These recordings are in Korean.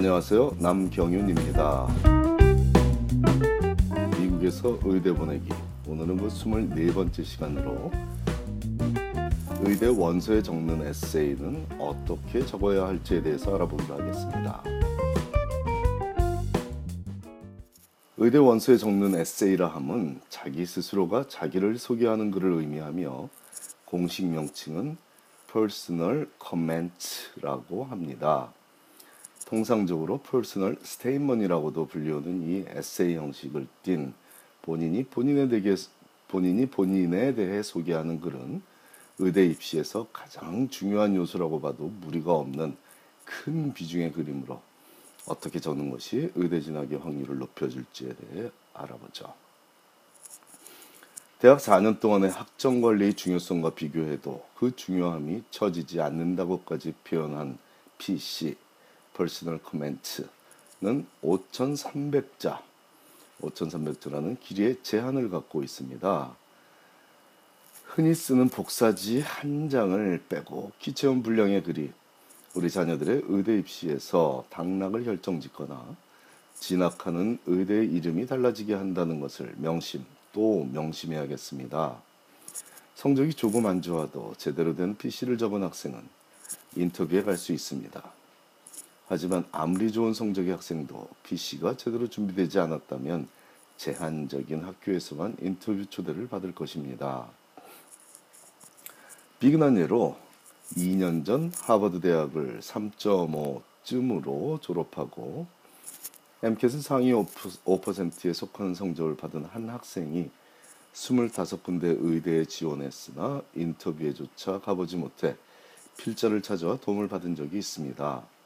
안녕하세요. 남경윤입니다. 미국에서 의대 보내기. 오늘은 그 24번째 시간으로 의대 원서에 적는 에세이는 어떻게 적어야 할지에 대해서 알아보기로 하겠습니다. 의대 원서에 적는 에세이라 함은 자기 스스로가 자기를 소개하는 글을 의미하며 공식 명칭은 personal comment라고 합니다. 통상적으로 personal statement이라고도 불리우는 이 에세이 형식을 띤 본인이 본인에 대해 본인이 본인에 대해 소개하는 글은 의대 입시에서 가장 중요한 요소라고 봐도 무리가 없는 큰 비중의 그림으로 어떻게 적는 것이 의대 진학의 확률을 높여줄지에 대해 알아보죠. 대학 4년 동안의 학점 관리의 중요성과 비교해도 그 중요함이 처지지 않는다고까지 표현한 PC Personal Comment는 5,300자, 5,300자라는 길이의 제한을 갖고 있습니다. 흔히 쓰는 복사지 한 장을 빼곡히 채운 분량의 글이 우리 자녀들의 의대 입시에서 당락을 결정짓거나 진학하는 의대의 이름이 달라지게 한다는 것을 명심 또 명심해야겠습니다. 성적이 조금 안 좋아도 제대로 된 PC를 적은 학생은 인터뷰에 갈 수 있습니다. 하지만 아무리 좋은 성적의 학생도 PC가 제대로 준비되지 않았다면 제한적인 학교에서만 인터뷰 초대를 받을 것입니다. 비근한 예로 2년 전 하버드 대학을 3.5쯤으로 졸업하고 MCAT 상위 5%에 속하는 성적을 받은 한 학생이 25군데 의대에 지원했으나 인터뷰에조차 가보지 못해 필자를 찾아와 도움을 받은 적이 있습니다.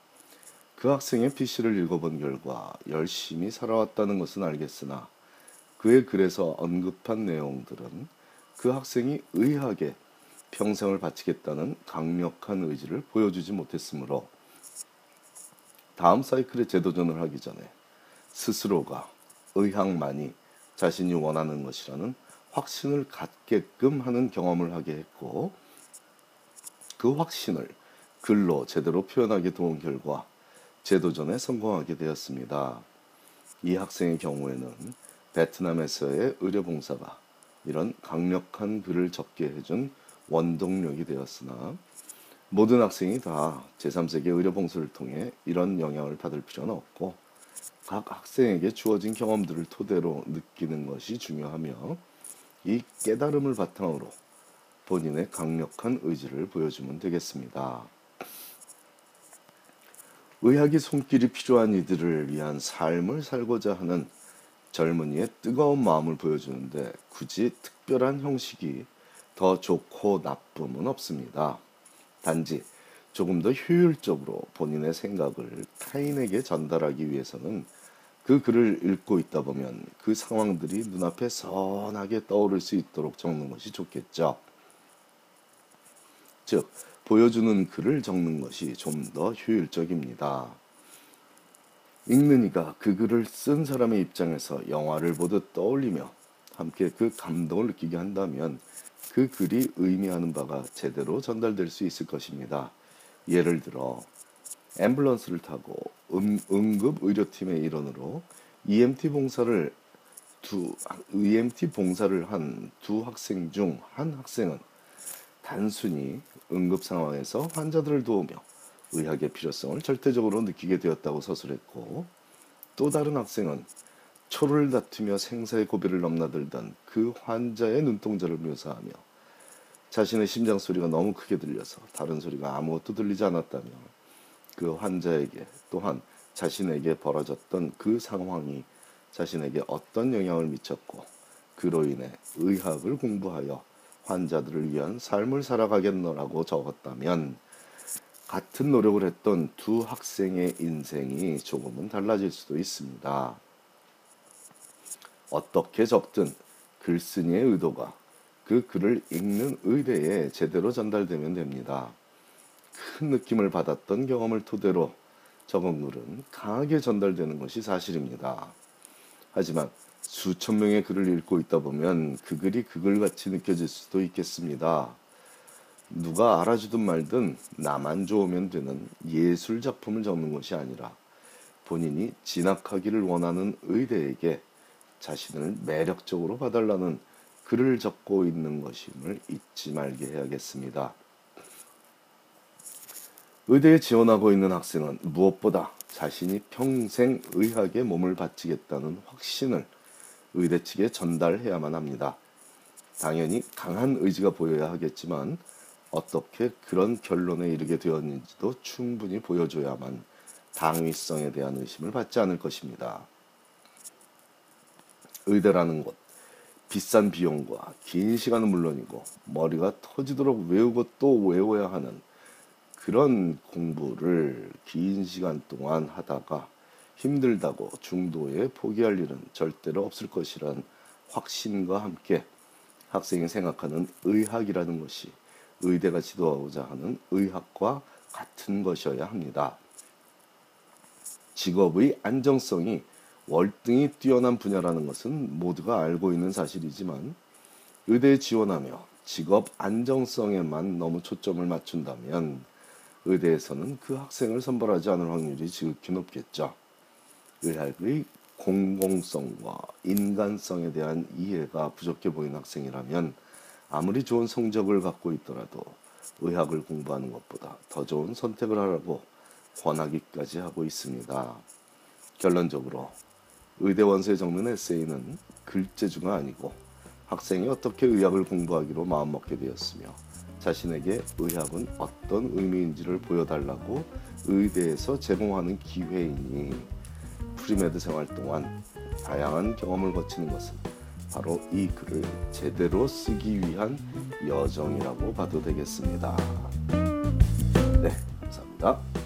그 학생의 PC를 읽어본 결과 열심히 살아왔다는 것은 알겠으나 그의 글에서 언급한 내용들은 그 학생이 의학에 평생을 바치겠다는 강력한 의지를 보여주지 못했으므로 다음 사이클의 재도전을 하기 전에 스스로가 의학만이 자신이 원하는 것이라는 확신을 갖게끔 하는 경험을 하게 했고 그 확신을 글로 제대로 표현하게 도운 결과 재도전에 성공하게 되었습니다. 이 학생의 경우에는 베트남에서의 의료봉사가 이런 강력한 글을 적게 해준 원동력이 되었으나 모든 학생이 다 제3세계 의료봉사를 통해 이런 영향을 받을 필요는 없고 각 학생에게 주어진 경험들을 토대로 느끼는 것이 중요하며 이 깨달음을 바탕으로 본인의 강력한 의지를 보여주면 되겠습니다. 의학의 손길이 필요한 이들을 위한 삶을 살고자 하는 젊은이의 뜨거운 마음을 보여주는데 굳이 특별한 형식이 더 좋고 나쁨은 없습니다. 단지 조금 더 효율적으로 본인의 생각을 타인에게 전달하기 위해서는 그 글을 읽고 있다 보면 그 상황들이 눈앞에 선하게 떠오를 수 있도록 적는 것이 좋겠죠. 즉, 보여주는 글을 적는 것이 좀 더 효율적입니다. 읽는 이가 그 글을 쓴 사람의 입장에서 영화를 보듯 떠올리며 함께 그 감동을 느끼게 한다면 그 글이 의미하는 바가 제대로 전달될 수 있을 것입니다. 예를 들어 앰뷸런스를 타고 음, 응급 의료팀의 일원으로 EMT 봉사를 두 EMT 봉사를 한 두 학생 중 한 학생은 단순히 응급 상황에서 환자들을 도우며 의학의 필요성을 절대적으로 느끼게 되었다고 서술했고 또 다른 학생은 초를 다투며 생사의 고비를 넘나들던 그 환자의 눈동자를 묘사하며 자신의 심장 소리가 너무 크게 들려서 다른 소리가 아무것도 들리지 않았다며 그 환자에게 또한 자신에게 벌어졌던 그 상황이 자신에게 어떤 영향을 미쳤고 그로 인해 의학을 공부하여 환자들을 위한 삶을 살아가겠노라고 적었다면 같은 노력을 했던 두 학생의 인생이 조금은 달라질 수도 있습니다. 어떻게 적든 글쓴이의 의도가 그 글을 읽는 의대에 제대로 전달되면 됩니다. 큰 느낌을 받았던 경험을 토대로 적은 글은 강하게 전달되는 것이 사실입니다. 하지만 수천 명의 글을 읽고 있다 보면 그 글이 그 글 같이 느껴질 수도 있겠습니다. 누가 알아주든 말든 나만 좋으면 되는 예술 작품을 적는 것이 아니라 본인이 진학하기를 원하는 의대에게 자신을 매력적으로 봐달라는 글을 적고 있는 것임을 잊지 말게 해야겠습니다. 의대에 지원하고 있는 학생은 무엇보다 자신이 평생 의학에 몸을 바치겠다는 확신을 의대 측에 전달해야만 합니다. 당연히 강한 의지가 보여야 하겠지만 어떻게 그런 결론에 이르게 되었는지도 충분히 보여줘야만 당위성에 대한 의심을 받지 않을 것입니다. 의대라는 곳, 비싼 비용과 긴 시간은 물론이고 머리가 터지도록 외우고 또 외워야 하는 그런 공부를 긴 시간 동안 하다가 힘들다고 중도에 포기할 일은 절대로 없을 것이란 확신과 함께 학생이 생각하는 의학이라는 것이 의대가 지도하고자 하는 의학과 같은 것이어야 합니다. 직업의 안정성이 월등히 뛰어난 분야라는 것은 모두가 알고 있는 사실이지만 의대에 지원하며 직업 안정성에만 너무 초점을 맞춘다면 의대에서는 그 학생을 선발하지 않을 확률이 지극히 높겠죠. 의학의 공공성과 인간성에 대한 이해가 부족해 보이는 학생이라면 아무리 좋은 성적을 갖고 있더라도 의학을 공부하는 것보다 더 좋은 선택을 하라고 권하기까지 하고 있습니다. 결론적으로 의대 원서에 적는 에세이는 글재주가 아니고 학생이 어떻게 의학을 공부하기로 마음먹게 되었으며 자신에게 의학은 어떤 의미인지를 보여달라고 의대에서 제공하는 기회이니 pre-med 생활 동안 다양한 경험을 거치는 것은 바로 이 글을 제대로 쓰기 위한 여정이라고 봐도 되겠습니다. 네, 감사합니다.